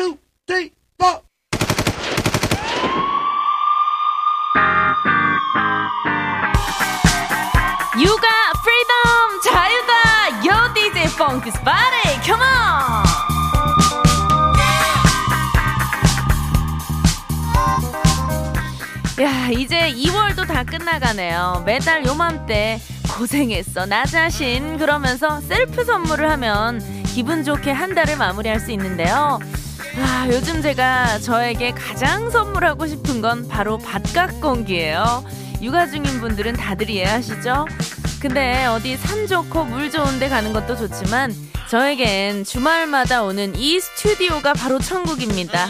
two, three, four. 육아 freedom 자유다. yo DJ pump this party come on 야 이제 2월도 다 끝나가네요. 매달 요맘때 고생했어 나 자신. 그러면서 셀프 선물을 하면 기분 좋게 한 달을 마무리할 수 있는데요 아, 요즘 제가 저에게 가장 선물하고 싶은 건 바로 바깥 공기예요. 육아 중인 분들은 다들 이해하시죠? 근데 어디 산 좋고 물 좋은 데 가는 것도 좋지만 저에겐 주말마다 오는 이 스튜디오가 바로 천국입니다.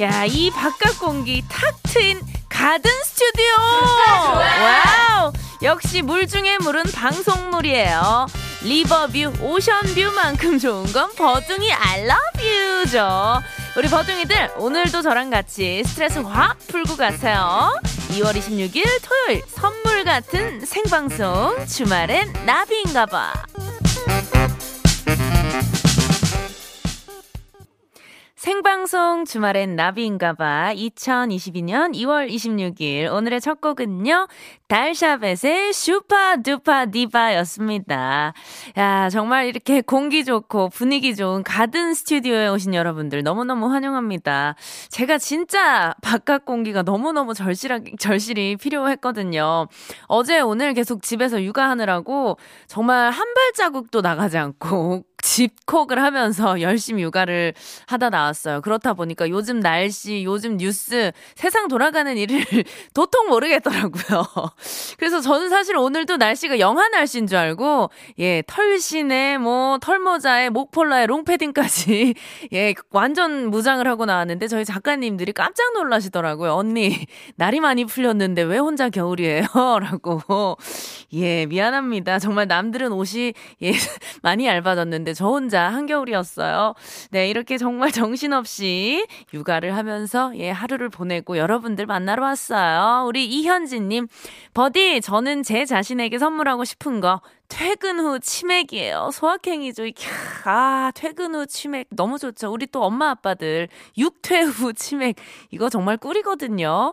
야, 이 바깥 공기 탁 트인 가든 스튜디오! wow! 역시 물 중에 물은 방송물이에요. river view, ocean view만큼 좋은 건 버둥이 you죠. 우리 버둥이들 오늘도 저랑 같이 스트레스 확 풀고 가세요. 2월 26일 토요일 선물 같은 생방송 주말엔 나비인가봐. 생방송 주말엔 나비인가봐 2022년 2월 26일 오늘의 첫 곡은요 달샤벳의 슈파 두파 디바였습니다. 야 정말 이렇게 공기 좋고 분위기 좋은 가든 스튜디오에 오신 여러분들 너무너무 환영합니다. 제가 진짜 바깥 공기가 너무너무 절실하게 절실히 필요했거든요. 어제 오늘 계속 집에서 육아하느라고 정말 한 발자국도 나가지 않고 집콕을 하면서 열심히 육아를 하다 나왔어요. 그렇다 보니까 요즘 날씨, 요즘 뉴스, 세상 돌아가는 일을 도통 모르겠더라고요. 그래서 저는 사실 오늘도 날씨가 영하 날씨인 줄 알고, 예, 털신에 뭐, 털모자에 목폴라에 롱패딩까지, 예, 완전 무장을 하고 나왔는데 저희 작가님들이 깜짝 놀라시더라고요. 언니, 날이 많이 풀렸는데 왜 혼자 겨울이에요? 라고. 예, 미안합니다. 정말 남들은 옷이, 예, 많이 얇아졌는데 저 혼자 한겨울이었어요. 네, 이렇게 정말 정신없이 육아를 하면서 예, 하루를 보내고 여러분들 만나러 왔어요. 우리 이현진님, 버디, 저는 제 자신에게 선물하고 싶은 거 퇴근 후 치맥이에요. 소확행이죠. 아, 퇴근 후 치맥 너무 좋죠. 우리 또 엄마 아빠들 육퇴 후 치맥 이거 정말 꿀이거든요.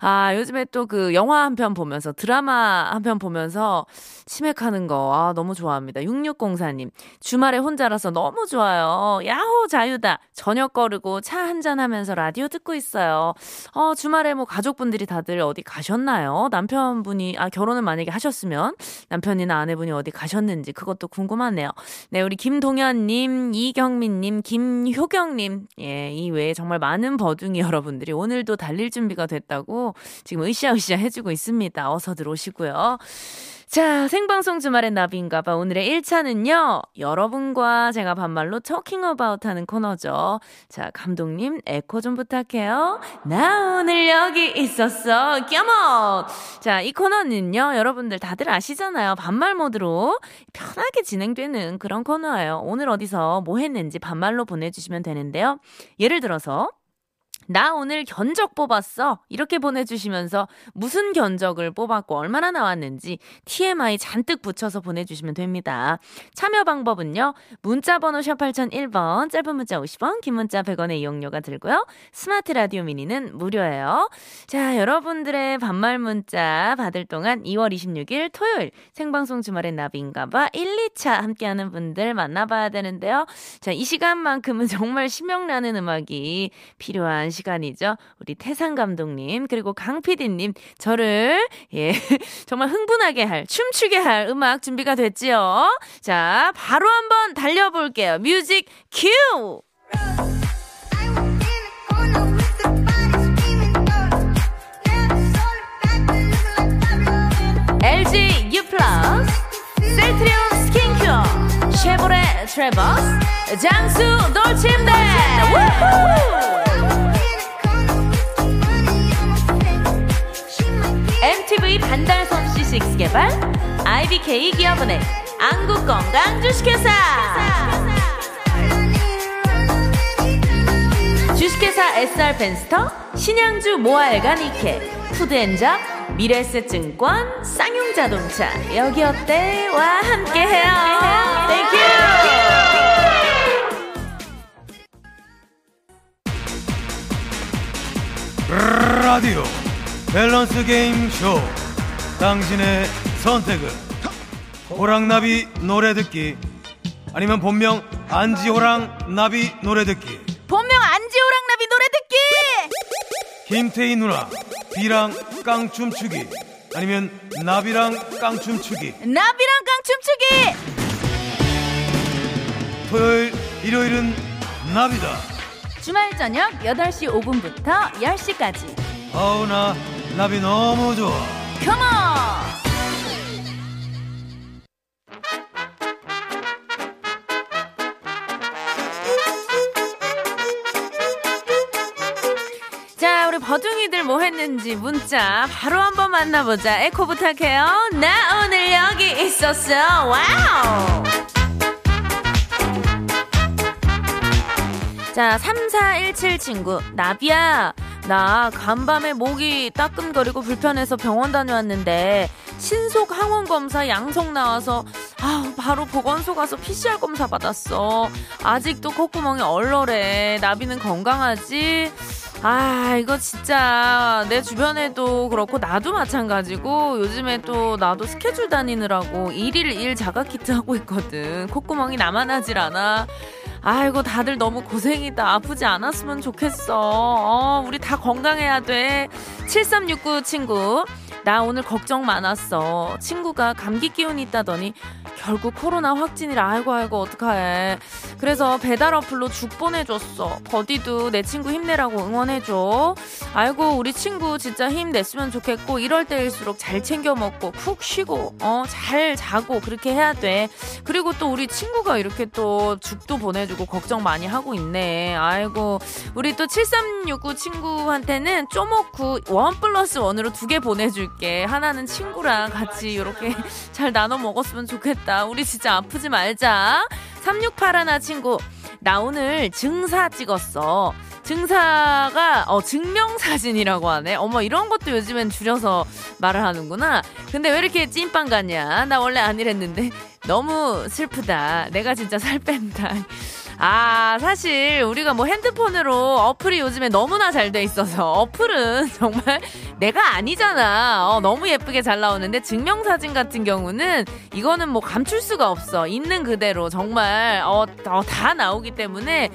아, 요즘에 또 그 영화 한 편 보면서 드라마 한 편 보면서 치맥하는 거 아, 너무 좋아합니다. 6604님. 주말에 혼자라서 너무 좋아요. 야호 자유다. 저녁 거르고 차 한잔 하면서 라디오 듣고 있어요. 어, 주말에 뭐 가족분들이 다들 어디 가셨나요? 남편분이 아, 결혼을 만약에 하셨으면 남편이나 아내분이 분이 어디 가셨는지 그것도 궁금하네요. 네, 우리 김동현님, 이경민님, 김효경님, 예, 이 외에 정말 많은 버둥이 여러분들이 오늘도 달릴 준비가 됐다고 지금 으쌰으쌰 해주고 있습니다. 어서 들어오시고요. 자, 생방송 주말의 나비인가봐. 오늘의 1차는요, 여러분과 제가 반말로 토킹 어바웃 하는 코너죠. 자, 감독님, 에코 좀 부탁해요. 나 오늘 여기 있었어. 껴머! 자, 이 코너는요, 여러분들 다들 아시잖아요. 반말 모드로 편하게 진행되는 그런 코너예요. 오늘 어디서 뭐 했는지 반말로 보내주시면 되는데요. 예를 들어서, 나 오늘 견적 뽑았어. 이렇게 보내주시면서 무슨 견적을 뽑았고 얼마나 나왔는지 TMI 잔뜩 붙여서 보내주시면 됩니다. 참여 방법은요. 문자번호 샵 8001번, 짧은 문자 50원, 긴 문자 100원의 이용료가 들고요. 스마트 라디오 미니는 무료예요. 자, 여러분들의 반말 문자 받을 동안 2월 26일 토요일 생방송 주말엔 나비인가봐 1, 2차 함께하는 분들 만나봐야 되는데요. 자, 이 시간만큼은 정말 심형나는 음악이 필요한 시간 시간이죠. 우리 태상 감독님 그리고 강 PD님 저를 예 정말 흥분하게 할 춤추게 할 음악 준비가 됐지요. 자 바로 한번 달려볼게요. music cue. LG U 플러스 셀트리온 스킨큐어 쉐보레 트레버스 장수 돌침대 우후! MTV 반달 솜씨 6 개발 IBK 기업은행 안국건강 주식회사. 주식회사 SR 펜스터 신양주 모아일간 이케 푸드엔잡 미래에셋증권 쌍용자동차. 여기 어때와 함께해요. 땡큐 라디오 밸런스 게임 쇼. 당신의 선택은? 호랑나비 노래 듣기. 아니면 본명 안지호랑 나비 노래 듣기. 본명 안지호랑 나비 노래 듣기! 김태희 누나 비랑 깡춤 추기. 아니면 나비랑 깡춤 추기. 나비랑 깡춤 추기! 토요일 일요일은 나비다. 주말 저녁 8시 5분부터 10시까지. 어우, 나, 나비 너무 좋아. 컴온! 자, 우리 버둥이들 뭐 했는지 문자 바로 한번 만나보자. 에코 부탁해요. 나 오늘 여기 있었어. wow! 자, 3417 친구. 나비야, 나 간밤에 목이 따끔거리고 불편해서 병원 다녀왔는데, 신속 항원 검사 양성 나와서, 아 바로 보건소 가서 PCR 검사 받았어. 아직도 콧구멍이 얼얼해. 나비는 건강하지? 아, 이거 진짜 내 주변에도 그렇고 나도 마찬가지고 요즘에 또 나도 스케줄 다니느라고 일일 일 자가 키트 하고 있거든. 콧구멍이 나만 하질 않아. 아이고 다들 너무 고생이다. 아프지 않았으면 좋겠어. 어, 우리 다 건강해야 돼. 7369 친구. 나 오늘 걱정 많았어. 친구가 감기 기운 있다더니 결국 코로나 확진이라 아이고 아이고 어떡해. 그래서 배달 어플로 죽 보내줬어. 버디도 내 친구 힘내라고 응원해줘. 아이고 우리 친구 진짜 힘냈으면 좋겠고 이럴 때일수록 잘 챙겨 먹고 푹 쉬고 어 잘 자고 그렇게 해야 돼. 그리고 또 우리 친구가 이렇게 또 죽도 보내주고 걱정 많이 하고 있네. 아이고 우리 또 7369 친구한테는 쪼먹고 원 플러스 원으로 두 개 보내줄 게. 하나는 친구랑 같이 이렇게 잘 나눠 먹었으면 좋겠다. 우리 진짜 아프지 말자. 368 하나 친구. 나 오늘 증사 찍었어. 증사가 어 증명사진이라고 하네. 어머 이런 것도 요즘엔 줄여서 말을 하는구나. 근데 왜 이렇게 찐빵 같냐? 나 원래 안 이랬는데 너무 슬프다. 내가 진짜 살 뺀다. 아, 사실 우리가 뭐 핸드폰으로 어플이 요즘에 너무나 잘 돼 있어서 어플은 정말 내가 아니잖아. 어, 너무 예쁘게 잘 나오는데 증명사진 같은 경우는 이거는 뭐 감출 수가 없어. 있는 그대로 정말 어, 어, 다 나오기 때문에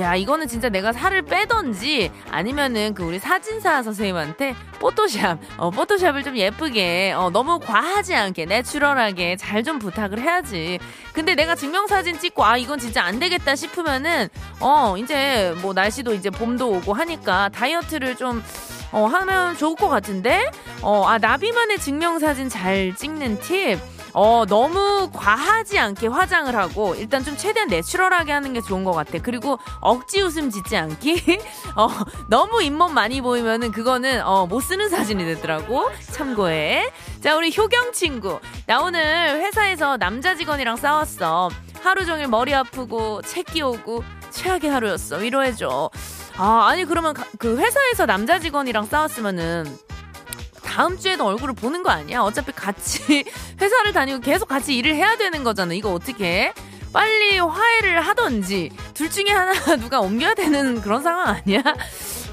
야, 이거는 진짜 내가 살을 빼던지 아니면은 그 우리 사진사 선생님한테 포토샵, 어, 포토샵을 좀 예쁘게, 어, 너무 과하지 않게, 내추럴하게 잘 좀 부탁을 해야지. 근데 내가 증명사진 찍고, 아, 이건 진짜 안 되겠다 싶으면은, 어, 이제 뭐 날씨도 이제 봄도 오고 하니까 다이어트를 좀, 어, 하면 좋을 것 같은데? 어, 아, 나비만의 증명사진 잘 찍는 팁. 어, 너무 과하지 않게 화장을 하고 일단 좀 최대한 내추럴하게 하는 게 좋은 것 같아. 그리고 억지 웃음 짓지 않기. 어, 너무 잇몸 많이 보이면은 그거는 어, 못 쓰는 사진이 되더라고. 참고해. 자, 우리 효경 친구. 나 오늘 회사에서 남자 직원이랑 싸웠어. 하루 종일 머리 아프고 책 끼오고 최악의 하루였어. 위로해줘. 아, 아니 그러면 그 회사에서 남자 직원이랑 싸웠으면은 다음 주에도 얼굴을 보는 거 아니야? 어차피 같이 회사를 다니고 계속 같이 일을 해야 되는 거잖아. 이거 어떻게 해? 빨리 화해를 하던지 둘 중에 하나 누가 옮겨야 되는 그런 상황 아니야?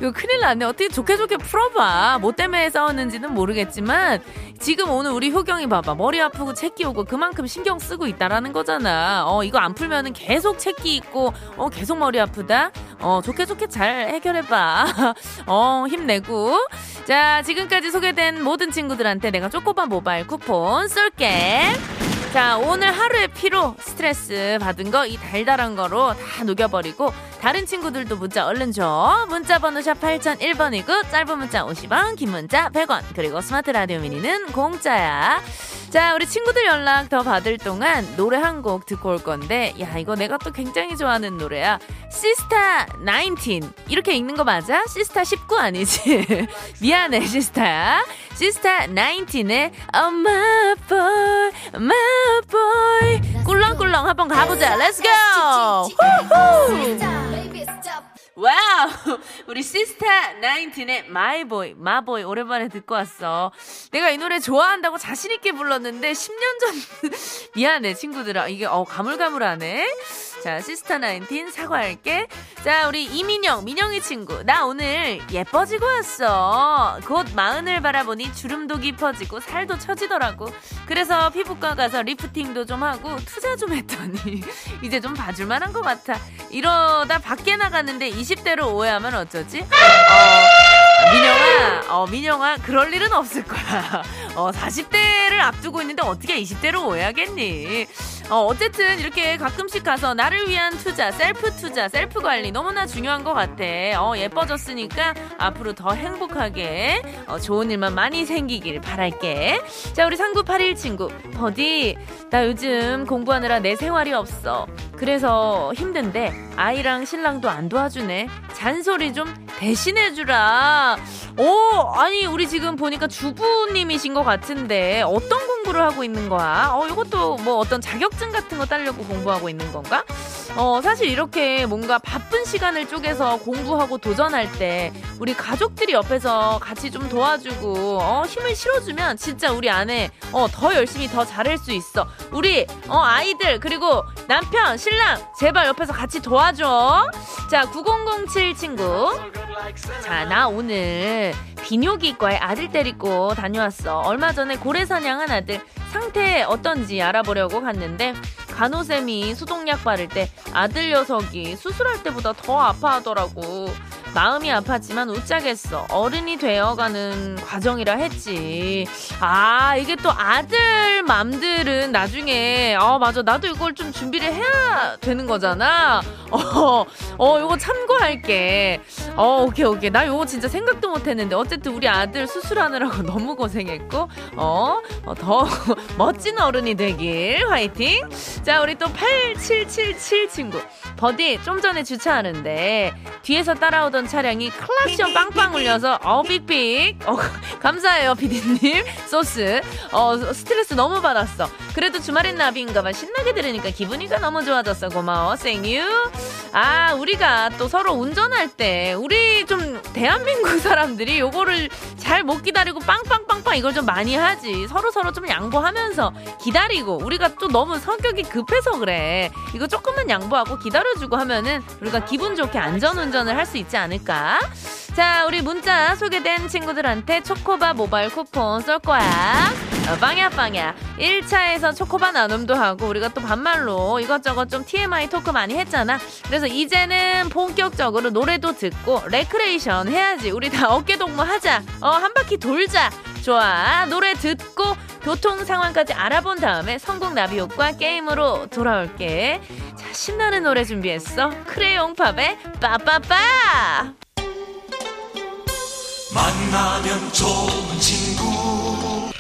이거 큰일 났네. 어떻게 좋게 좋게 풀어봐. 뭐 때문에 싸웠는지는 모르겠지만 지금 오늘 우리 효경이 봐봐. 머리 아프고 책기 오고 그만큼 신경 쓰고 있다라는 거잖아. 어, 이거 안 풀면은 계속 책기 있고, 어, 계속 머리 아프다? 어, 좋게 좋게 잘 해결해봐. 어, 힘내고. 자, 지금까지 소개된 모든 친구들한테 내가 쪼꼬바 모바일 쿠폰 쏠게. 자, 오늘 하루의 피로, 스트레스 받은 거 이 달달한 거로 다 녹여버리고 다른 친구들도 문자 얼른 줘. 문자 번호 샵 8001번이고 짧은 문자 50원, 긴 문자 100원. 그리고 스마트 라디오 미니는 공짜야. 자, 우리 친구들 연락 더 받을 동안 노래 한 곡 듣고 올 건데, 야, 이거 내가 또 굉장히 좋아하는 노래야. 시스타 19. 이렇게 읽는 거 맞아? 시스타 19 아니지? 미안해, 시스타야. 시스타 19의 Oh my boy, my boy. 꿀렁꿀렁 한번 가보자. Let's go! wow! 우리 시스타 19의 my boy, ma boy 오랜만에 듣고 왔어. 내가 이 노래 좋아한다고 자신있게 불렀는데 10년 전, 미안해, 친구들아. 이게, 어, 가물가물하네. 자, 시스타 19 사과할게. 자, 우리 이민영, 민영이 친구. 나 오늘 예뻐지고 왔어. 곧 마흔을 바라보니 주름도 깊어지고 살도 처지더라고. 그래서 피부과 가서 lifting도 좀 하고 투자 좀 했더니 이제 좀 봐줄만한 것 같아. 이러다 밖에 나갔는데 20대로 오해하면 어쩌지? 어, 민영아, 어, 민영아, 그럴 일은 없을 거야. 어, 40대를 앞두고 있는데 어떻게 20대로 오해하겠니? 어, 어쨌든 이렇게 가끔씩 가서 나를 위한 투자, 셀프 투자, 셀프 관리 너무나 중요한 것 같아. 어, 예뻐졌으니까 앞으로 더 행복하게 어, 좋은 일만 많이 생기길 바랄게. 자, 우리 3981 친구. 버디, 나 요즘 공부하느라 내 생활이 없어. 그래서 힘든데 아이랑 신랑도 안 도와주네. 잔소리 좀 대신해주라. 오, 아니, 우리 지금 보니까 주부님이신 것 같은데 어떤 공부를 하고 있는 거야? 어, 이것도 뭐 어떤 자격증 같은 거 따려고 공부하고 있는 건가? 어, 사실 이렇게 뭔가 바쁜 시간을 쪼개서 공부하고 도전할 때 우리 가족들이 옆에서 같이 좀 도와주고 어, 힘을 실어주면 진짜 우리 안에 어, 더 열심히 더 잘할 수 있어. 우리 어, 아이들 그리고 남편, 신랑 제발 옆에서 같이 도와줘. 자, 9007 친구. 자, 나 오늘 비뇨기과에 아들 데리고 다녀왔어. 얼마 전에 고래 사냥한 아들 상태 어떤지 알아보려고 갔는데 간호쌤이 수동약 바를 때 아들 녀석이 수술할 때보다 더 아파하더라고. 마음이 아팠지만 웃자겠어. 어른이 되어가는 과정이라 했지. 아, 이게 또 아들 맘들은 나중에, 어, 맞아. 나도 이걸 좀 준비를 해야 되는 거잖아. 어, 어, 이거 참고할게. 어, 오케이, 오케이. 나 이거 진짜 생각도 못 했는데. 어쨌든 우리 아들 수술하느라고 너무 고생했고, 어, 어 더 멋진 어른이 되길. 화이팅. 자, 우리 또 8777 친구. 버디, 좀 전에 주차하는데, 뒤에서 따라오던 차량이 클락션 빵빵 울려서, 어, 삑삑. 어, 감사해요, 피디님. 소스. 어, 스트레스 너무 받았어. 그래도 주말엔 나비인가봐. 신나게 들으니까 기분이가 너무 좋아졌어. 고마워. 생유. 아, 우리가 또 서로 운전할 때, 우리 좀 대한민국 사람들이 요거를 잘 못 기다리고 빵빵빵빵 이걸 좀 많이 하지. 서로 서로 좀 양보하면서 기다리고, 우리가 또 너무 성격이 급해서 그래. 이거 조금만 양보하고 기다려주고 하면은 우리가 기분 좋게 안전 운전을 할 수 있지 않을까? 자, 우리 문자 소개된 친구들한테 초코바 모바일 쿠폰 쏠 거야. 어, 빵야 빵야. 1차에서 초코바 나눔도 하고 우리가 또 반말로 이것저것 좀 TMI 토크 많이 했잖아. 그래서 이제는 본격적으로 노래도 듣고 레크레이션 해야지. 우리 다 어깨 동무 하자. 어, 한 바퀴 돌자. 좋아. 노래 듣고 교통 상황까지 알아본 다음에 성공 나비 효과 게임으로 돌아올게. 자, 신나는 노래 준비했어. 크레용 팝의 빠빠빠! 만나면 좋은 친구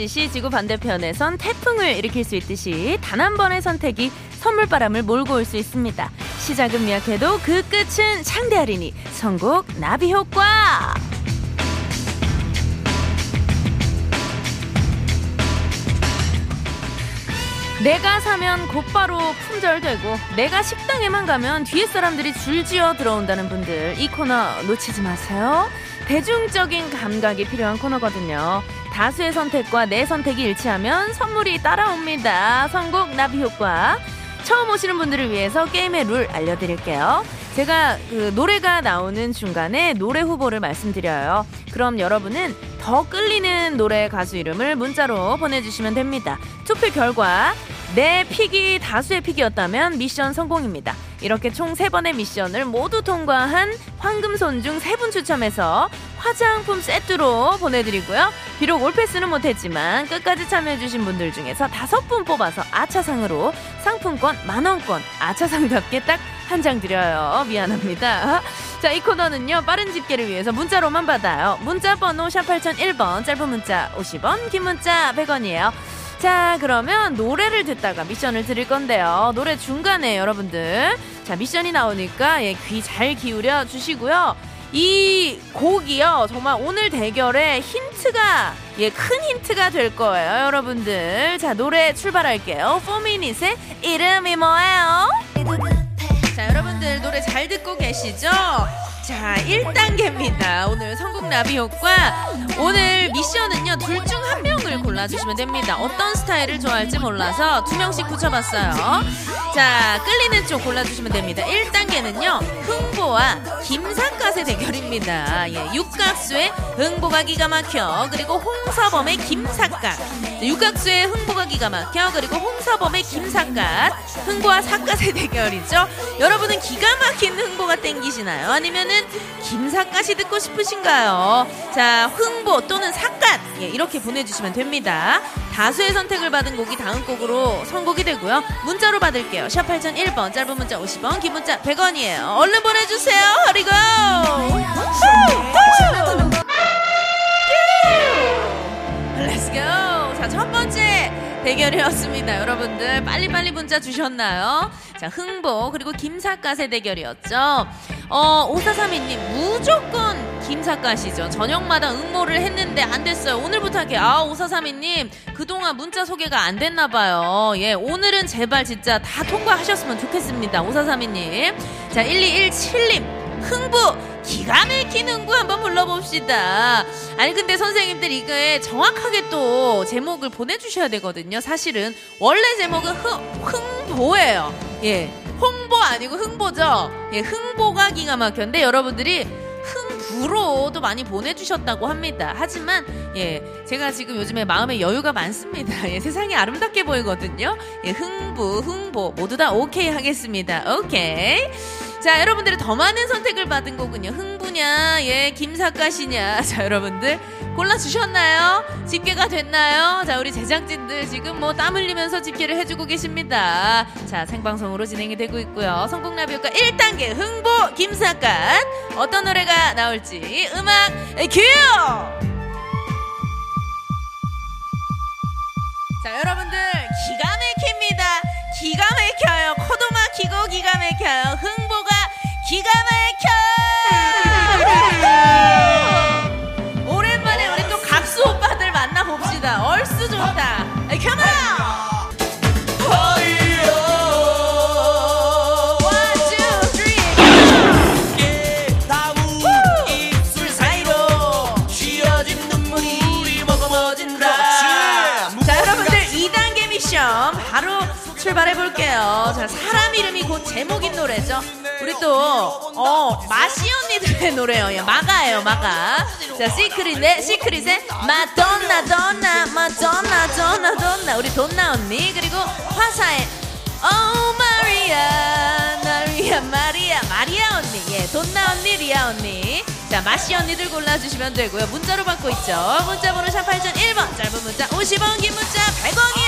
날갯짓이 지구 반대편에선 태풍을 일으킬 수 있듯이 단 한 번의 선택이 선물바람을 몰고 올 수 있습니다. 시작은 미약해도 그 끝은 창대하리니 선곡 나비 효과. 내가 사면 곧바로 품절되고 내가 식당에만 가면 뒤에 사람들이 줄지어 들어온다는 분들 이 코너 놓치지 마세요. 대중적인 감각이 필요한 코너거든요. 다수의 선택과 내 선택이 일치하면 선물이 따라옵니다. 선곡 나비 효과. 처음 오시는 분들을 위해서 게임의 룰 알려드릴게요. 제가 그 노래가 나오는 중간에 노래 후보를 말씀드려요. 그럼 여러분은 더 끌리는 노래 가수 이름을 문자로 보내주시면 됩니다. 투표 결과 내 픽이 다수의 픽이었다면 미션 성공입니다. 이렇게 총 세번의 미션을 모두 통과한 황금손 중 세 분 추첨해서 화장품 세트로 보내드리고요. 비록 올패스는 못했지만 끝까지 참여해주신 분들 중에서 다섯 분 뽑아서 아차상으로 상품권 만원권 아차상답게 딱 한 장 드려요. 미안합니다. 자, 이 코너는요, 빠른 집계를 위해서 문자로만 받아요. 문자 번호 샵 8001번, 짧은 문자 50원, 긴 문자 100원이에요. 자, 그러면 노래를 듣다가 미션을 드릴 건데요. 노래 중간에 여러분들. 자, 미션이 나오니까 예, 귀 잘 기울여 주시고요. 이 곡이요, 정말 오늘 대결에 힌트가, 예, 큰 힌트가 될 거예요, 여러분들. 자, 노래 출발할게요. 4미닛의 이름이 뭐예요? 자, 여러분들 노래 잘 듣고 계시죠? 자, 1단계입니다. 오늘 성국 나비 효과. 오늘 미션은요, 둘 중 한 명을 골라주시면 됩니다. 어떤 스타일을 좋아할지 몰라서 두 명씩 붙여봤어요. 자, 끌리는 쪽 골라주시면 됩니다. 1단계는요, 흥보와 김삿갓의 대결입니다. 예, 육각수의 흥보가 기가 막혀. 그리고 홍서범의 김삿갓. 육각수의 흥보가 기가 막혀. 그리고 홍서범의 김삿갓. 흥보와 삿갓의 대결이죠. 여러분은 기가 막힌 흥보가 땡기시나요? 아니면 은 김삿갓이 듣고 싶으신가요? 자, 흥보 또는 삿갓. 예, 이렇게 보내주시면 됩니다. 다수의 선택을 받은 곡이 다음 곡으로 선곡이 되고요. 문자로 받을게요. 샵 8001번, 짧은 문자 50원, 긴 문자 100원이에요. 얼른 보내주세요. Let's go! 자, 첫 번째 대결이었습니다. 여러분들, 빨리빨리 문자 주셨나요? 자, 흥보, 그리고 김삿갓의 대결이었죠. 어, 5432님, 무조건 김삿갓이죠. 저녁마다 응모를 했는데 안 됐어요. 오늘부터 할게요. 아, 5432님, 그동안 문자 소개가 안 됐나봐요. 예, 오늘은 제발 진짜 다 통과하셨으면 좋겠습니다. 5432님. 자, 1217님. 흥부 기가 막힌 흥부 한번 불러봅시다. 아니 근데 선생님들 이거에 정확하게 또 제목을 보내주셔야 되거든요. 사실은 원래 제목은 흥, 흥보예요. 예, 홍보 아니고 흥보죠. 예, 흥보가 기가 막혔는데 여러분들이 흥부로도 많이 보내주셨다고 합니다. 하지만 예, 제가 지금 요즘에 마음에 여유가 많습니다. 예, 세상이 아름답게 보이거든요. 예, 흥부, 흥보 모두 다 오케이 하겠습니다. 오케이. 자, 여러분들이 더 많은 선택을 받은 곡은요. 흥부냐, 예, 김삿갓이냐. 자, 여러분들 골라주셨나요? 집계가 됐나요? 자, 우리 제작진들 지금 뭐 땀 흘리면서 집계를 해주고 계십니다. 자, 생방송으로 진행이 되고 있고요. 성공나비효과 1단계 흥보 김삿갓. 어떤 노래가 나올지 음악 큐! 자, 여러분들 기가 막힙니다. 기가 막혀요. 코도 막히고 기가 막혀요. 흥보가 기가 막혀. 노래죠. 우리 또, 어, 마씨 언니들의 노래예요. 예, 마가예요, 마가. 자, 시크릿의, 시크릿의 마돈나, 돈나, 마돈나, 돈나, 돈나. 우리 돈나 언니. 그리고 화사의 오 마리아, 마리아, 마리아, 마리아 언니. 예, 돈나 언니, 리아 언니. 자, 마씨 언니들 골라주시면 되고요. 문자로 받고 있죠. 문자 번호 샵 8001번. 짧은 문자 50원, 긴 문자 100원이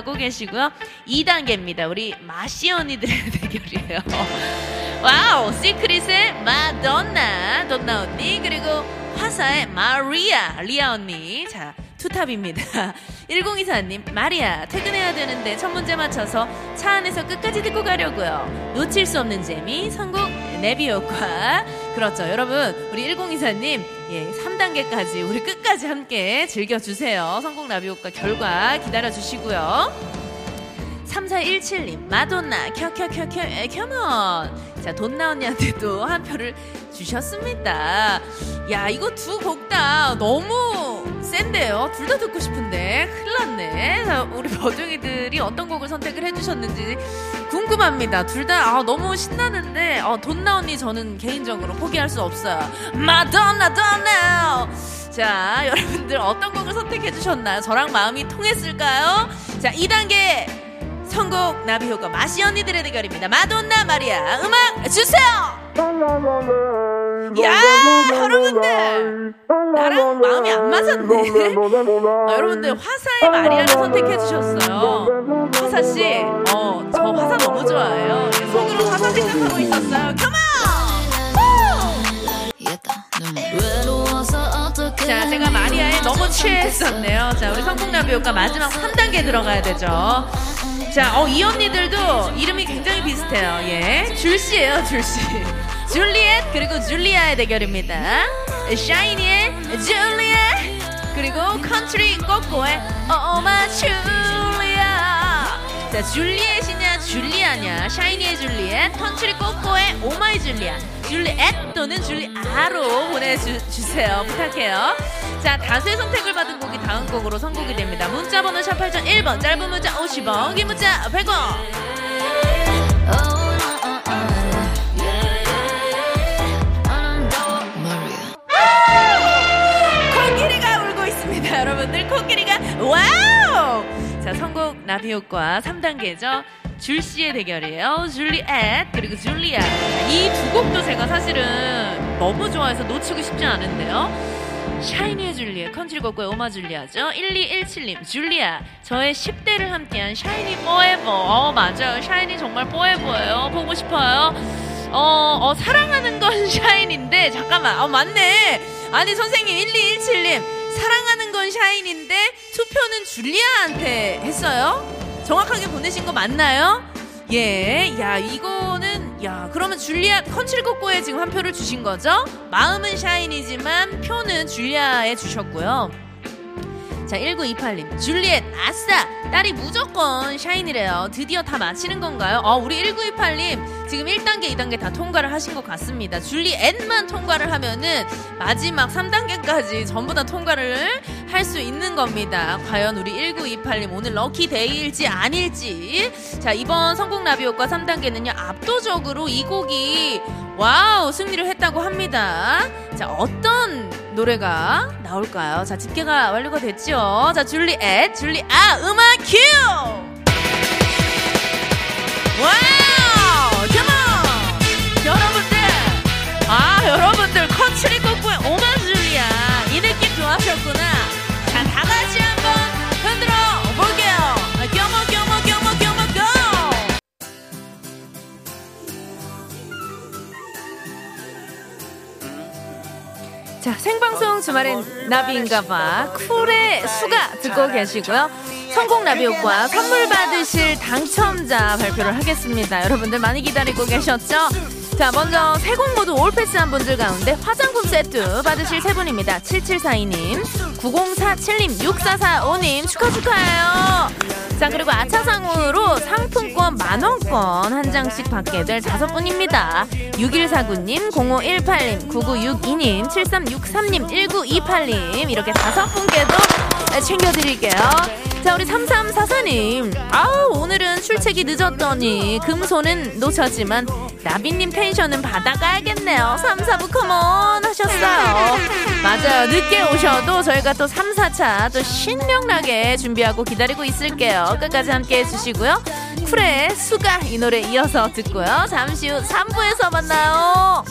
하고 계시고요. 2단계입니다. 우리 마씨 언니들의 대결이에요. Wow, 시크릿의 마돈나, 돈나 언니, 그리고 화사의 마리아, 리아 언니. 자, two top입니다. 1024님, 마리아, 퇴근해야 되는데 첫 문제 맞춰서 차 안에서 끝까지 듣고 가려고요. 놓칠 수 없는 재미, 성공, 나비 효과. 그렇죠. 여러분, 우리 1024님, 예, 3단계까지 우리 끝까지 함께 즐겨주세요. 성공 나비 효과 결과 기다려주시고요. 3417님 마돈나 켜켜켜켜 켜먼 자 돈나 언니한테도 한 표를 주셨습니다. 야 이거 두 곡 다 너무 센데요? 둘 다 듣고 싶은데. 자 우리 버둥이들이 어떤 곡을 선택을 해주셨는지 궁금합니다. 둘 다 아, 너무 신나는데 어, 돈나 언니 저는 개인적으로 포기할 수 없어요. 마돈나 돈나! 자 여러분들 어떤 곡을 선택해 주셨나요 저랑 마음이 통했을까요? 자 2단계 선곡 나비 효과 마시 언니들의 대결입니다. 마돈나 마리아 음악 주세요. 야 여러분들 나랑 마음이 안 맞았네. 아, 여러분들 화사의 마리아를 선택해 주셨어요. 화사 씨, 어 저 화사 너무 좋아해요. 속으로 화사 생각하고 있었어요. 컴온! 자, 제가 마리아에 너무 취했었네요. 자, 우리 성공나비 효과 마지막 3단계 들어가야 되죠. 자, 어, 이 언니들도 이름이 굉장히 비슷해요. 예. 줄씨예요, 줄씨. 줄리엣, 그리고 줄리아의 대결입니다. 샤이니의 줄리엣, 그리고 컨트리 꼬꼬의 oh my 줄리아. 자, 줄리엣이냐, 줄리아냐, 샤이니의 줄리엣, 컨트리 꼬꼬의 oh my 줄리아. 줄리엣 또는 줄리아로 보내주세요. 부탁해요. 자, 다수의 선택을 받은 곡이 다음 곡으로 선곡이 됩니다. 문자번호 샵 8001번, 짧은 문자 50원, 긴 문자 100원. 효과 3단계죠. 줄 씨의 대결이에요. 줄리엣 그리고 줄리아. 이 두 곡도 제가 사실은 너무 좋아해서 놓치고 싶지 않은데요. 샤이니의 줄리아, 컨트리 꼬꼬의 oh my 줄리아죠. 1217님, 줄리아. 저의 10대를 함께한 샤이니 포에버. 어, 맞아요. 샤이니 정말 포에버예요. 보고 싶어요. 어, 어, 사랑하는 건 샤이니인데, 잠깐만. 어, 맞네. 아니, 선생님, 1217님. 사랑하는 건 샤이니인데, 투표는 줄리아한테 했어요? 정확하게 보내신 거 맞나요? 예, 야, 이거는, 야, 그러면 줄리아 꼬꼬에 지금 한 표를 주신 거죠? 마음은 샤인이지만 표는 줄리아에 주셨고요. 자, 1928님. 줄리엣, 아싸! 딸이 무조건 샤인이래요. 드디어 다 마치는 건가요? 어, 우리 1928님. 지금 1단계, 2단계 다 통과를 하신 것 같습니다. 줄리엣만 통과를 하면은 마지막 3단계까지 전부 다 통과를 할 수 있는 겁니다. 과연 우리 1928님 오늘 lucky day일지 아닐지. 자, 이번 성공 나비 효과 3단계는요, 압도적으로 이 곡이 wow, 승리를 했다고 합니다. 자, 어떤 노래가 나올까요? 자, 집계가 완료가 됐죠? 자, 줄리엣, 줄리, 아, 음악 큐! 와 자, 생방송 주말엔 나비인가봐. 쿨의 수가 듣고 계시고요. 성공 나비효과 선물 받으실 당첨자 발표를 하겠습니다. 여러분들 많이 기다리고 계셨죠? 자, 먼저 세 곡 모두 올패스 한 분들 가운데 화장품 세트 받으실 세 분입니다. 7742님, 9047님, 6445님 축하 축하해요. 자, 그리고 아차상으로 상품권 만원권 한 장씩 받게 될 다섯 분입니다. 6149님, 0518님, 9962님, 7363님, 1928님 이렇게 다섯 분께도 챙겨드릴게요. 자, 우리 3344님. 아우, 오늘 은 출첵이 늦었더니 금손은 놓쳤지만 나비님 텐션은 받아가야겠네요. 3, 4부 컴온 하셨어요. 맞아요. 늦게 오셔도 저희가 또 3, 4차 또 신명나게 준비하고 기다리고 있을게요. 끝까지 함께 해주시고요. 쿨의 수가 이 노래 이어서 듣고요. 잠시 후 3부에서 만나요.